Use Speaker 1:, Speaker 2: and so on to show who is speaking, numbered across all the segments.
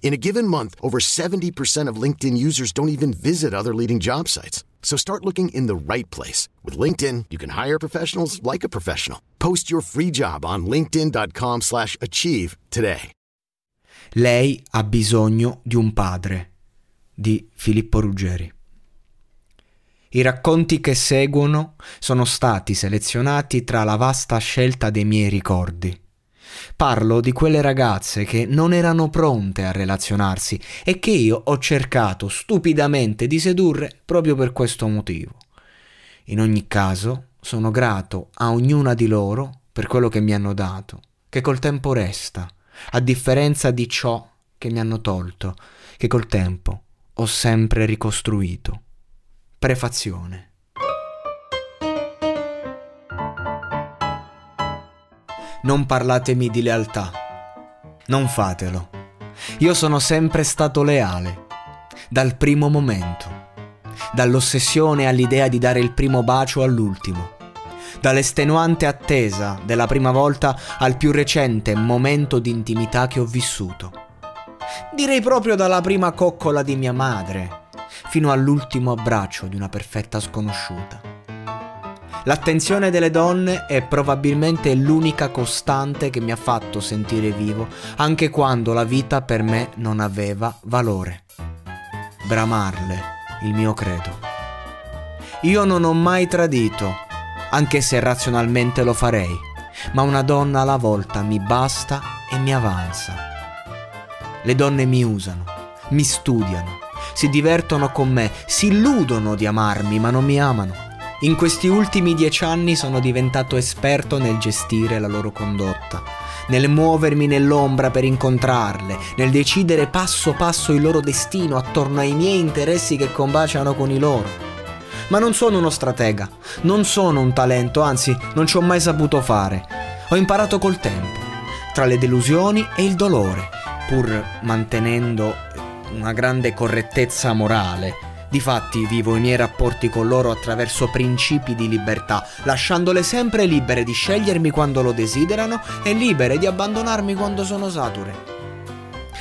Speaker 1: In a given month, over 70% of LinkedIn users don't even visit other leading job sites. So start looking in the right place. With LinkedIn, you can hire professionals like a professional. Post your free job on linkedin.com slash achieve today.
Speaker 2: Lei ha bisogno di un padre. Di Filippo Ruggeri. I racconti che seguono sono stati selezionati tra la vasta scelta dei miei ricordi. Parlo di quelle ragazze che non erano pronte a relazionarsi e che io ho cercato stupidamente di sedurre proprio per questo motivo. In ogni caso, sono grato a ognuna di loro per quello che mi hanno dato, che col tempo resta, a differenza di ciò che mi hanno tolto, che col tempo ho sempre ricostruito. Prefazione. Non parlatemi di lealtà. Non fatelo. Io sono sempre stato leale, dal primo momento, dall'ossessione all'idea di dare il primo bacio all'ultimo, dall'estenuante attesa della prima volta al più recente momento di intimità che ho vissuto. Direi proprio dalla prima coccola di mia madre, fino all'ultimo abbraccio di una perfetta sconosciuta. L'attenzione delle donne è probabilmente l'unica costante che mi ha fatto sentire vivo, anche quando la vita per me non aveva valore. Bramarle, il mio credo. Io non ho mai tradito, anche se razionalmente lo farei, ma una donna alla volta mi basta e mi avanza. Le donne mi usano, mi studiano, si divertono con me, si illudono di amarmi, ma non mi amano. In questi ultimi dieci anni sono diventato esperto nel gestire la loro condotta, nel muovermi nell'ombra per incontrarle, nel decidere passo passo il loro destino attorno ai miei interessi che combaciano con i loro. Ma non sono uno stratega, non sono un talento, anzi non ci ho mai saputo fare. Ho imparato col tempo, tra le delusioni e il dolore, pur mantenendo una grande correttezza morale Difatti vivo i miei rapporti con loro attraverso principi di libertà, lasciandole sempre libere di scegliermi quando lo desiderano e libere di abbandonarmi quando sono sature.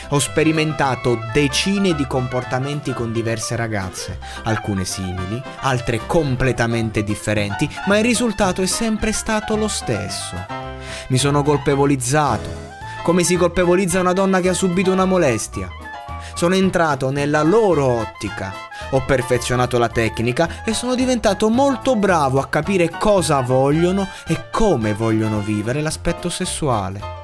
Speaker 2: Ho sperimentato decine di comportamenti con diverse ragazze, alcune simili, altre completamente differenti, ma il risultato è sempre stato lo stesso. Mi sono colpevolizzato, come si colpevolizza una donna che ha subito una molestia. Sono entrato nella loro ottica ho perfezionato la tecnica e sono diventato molto bravo a capire cosa vogliono e come vogliono vivere l'aspetto sessuale.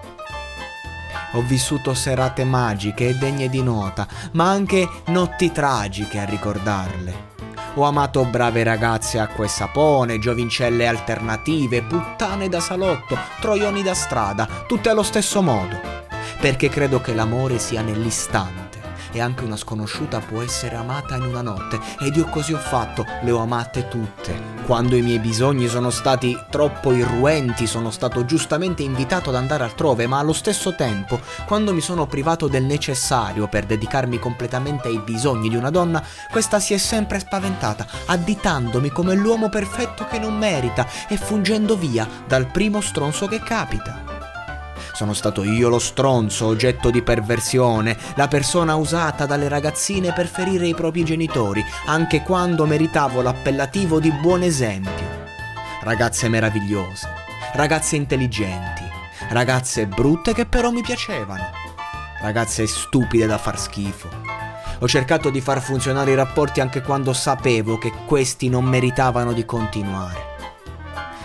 Speaker 2: Ho vissuto serate magiche e degne di nota, ma anche notti tragiche a ricordarle. Ho amato brave ragazze acqua e sapone, giovincelle alternative, puttane da salotto, troioni da strada, tutte allo stesso modo. Perché credo che l'amore sia nell'istante e anche una sconosciuta può essere amata in una notte ed io così ho fatto, le ho amate tutte. Quando i miei bisogni sono stati troppo irruenti, sono stato giustamente invitato ad andare altrove, ma allo stesso tempo, quando mi sono privato del necessario per dedicarmi completamente ai bisogni di una donna, questa si è sempre spaventata, additandomi come l'uomo perfetto che non merita e fuggendo via dal primo stronzo che capita. Sono stato io lo stronzo, oggetto di perversione, la persona usata dalle ragazzine per ferire i propri genitori, anche quando meritavo l'appellativo di buon esempio. Ragazze meravigliose, ragazze intelligenti, ragazze brutte che però mi piacevano, ragazze stupide da far schifo. Ho cercato di far funzionare i rapporti anche quando sapevo che questi non meritavano di continuare.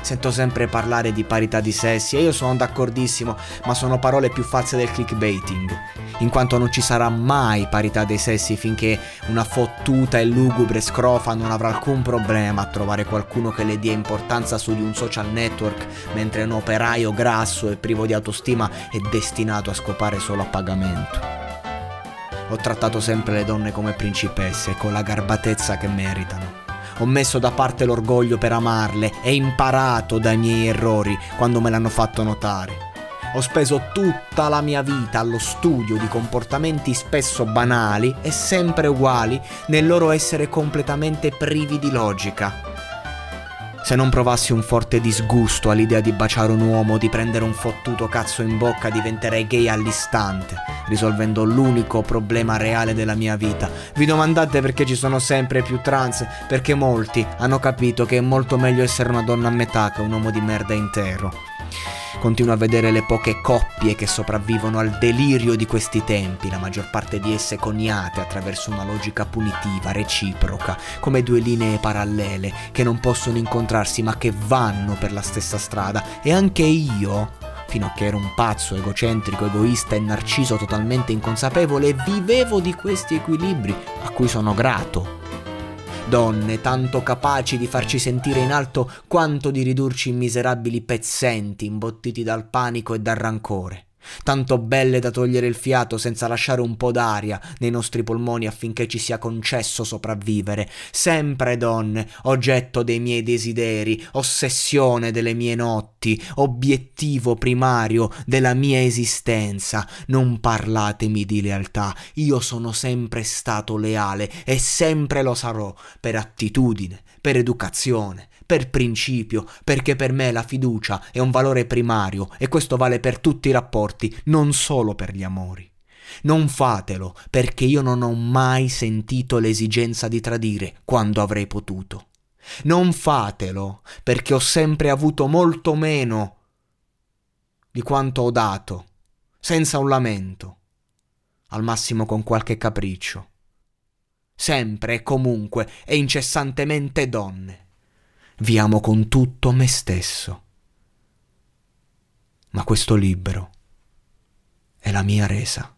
Speaker 2: Sento sempre parlare di parità di sessi e io sono d'accordissimo, ma sono parole più false del clickbaiting, in quanto non ci sarà mai parità dei sessi finché una fottuta e lugubre scrofa non avrà alcun problema a trovare qualcuno che le dia importanza su di un social network, mentre un operaio grasso e privo di autostima è destinato a scopare solo a pagamento. Ho trattato sempre le donne come principesse, con la garbatezza che meritano. Ho messo da parte l'orgoglio per amarle e imparato dai miei errori quando me l'hanno fatto notare. Ho speso tutta la mia vita allo studio di comportamenti spesso banali e sempre uguali nel loro essere completamente privi di logica. Se non provassi un forte disgusto all'idea di baciare un uomo o di prendere un fottuto cazzo in bocca, diventerei gay all'istante, risolvendo l'unico problema reale della mia vita. Vi domandate perché ci sono sempre più trans? Perché molti hanno capito che è molto meglio essere una donna a metà che un uomo di merda intero. Continuo a vedere le poche coppie che sopravvivono al delirio di questi tempi, la maggior parte di esse coniate attraverso una logica punitiva, reciproca, come due linee parallele che non possono incontrarsi ma che vanno per la stessa strada. E anche io, fino a che ero un pazzo, egocentrico, egoista e narciso totalmente inconsapevole, vivevo di questi equilibri a cui sono grato. Donne tanto capaci di farci sentire in alto quanto di ridurci in miserabili pezzenti imbottiti dal panico e dal rancore tanto belle da togliere il fiato senza lasciare un po' d'aria nei nostri polmoni affinché ci sia concesso sopravvivere, sempre donne, oggetto dei miei desideri, ossessione delle mie notti, obiettivo primario della mia esistenza. Non parlatemi di lealtà, io sono sempre stato leale e sempre lo sarò per attitudine, per educazione, per principio, perché per me la fiducia è un valore primario e questo vale per tutti i rapporti, non solo per gli amori. Non fatelo, perché io non ho mai sentito l'esigenza di tradire quando avrei potuto. Non fatelo, perché ho sempre avuto molto meno di quanto ho dato, senza un lamento, al massimo con qualche capriccio. Sempre e comunque e incessantemente donne vi amo con tutto me stesso. Ma questo libro è la mia resa.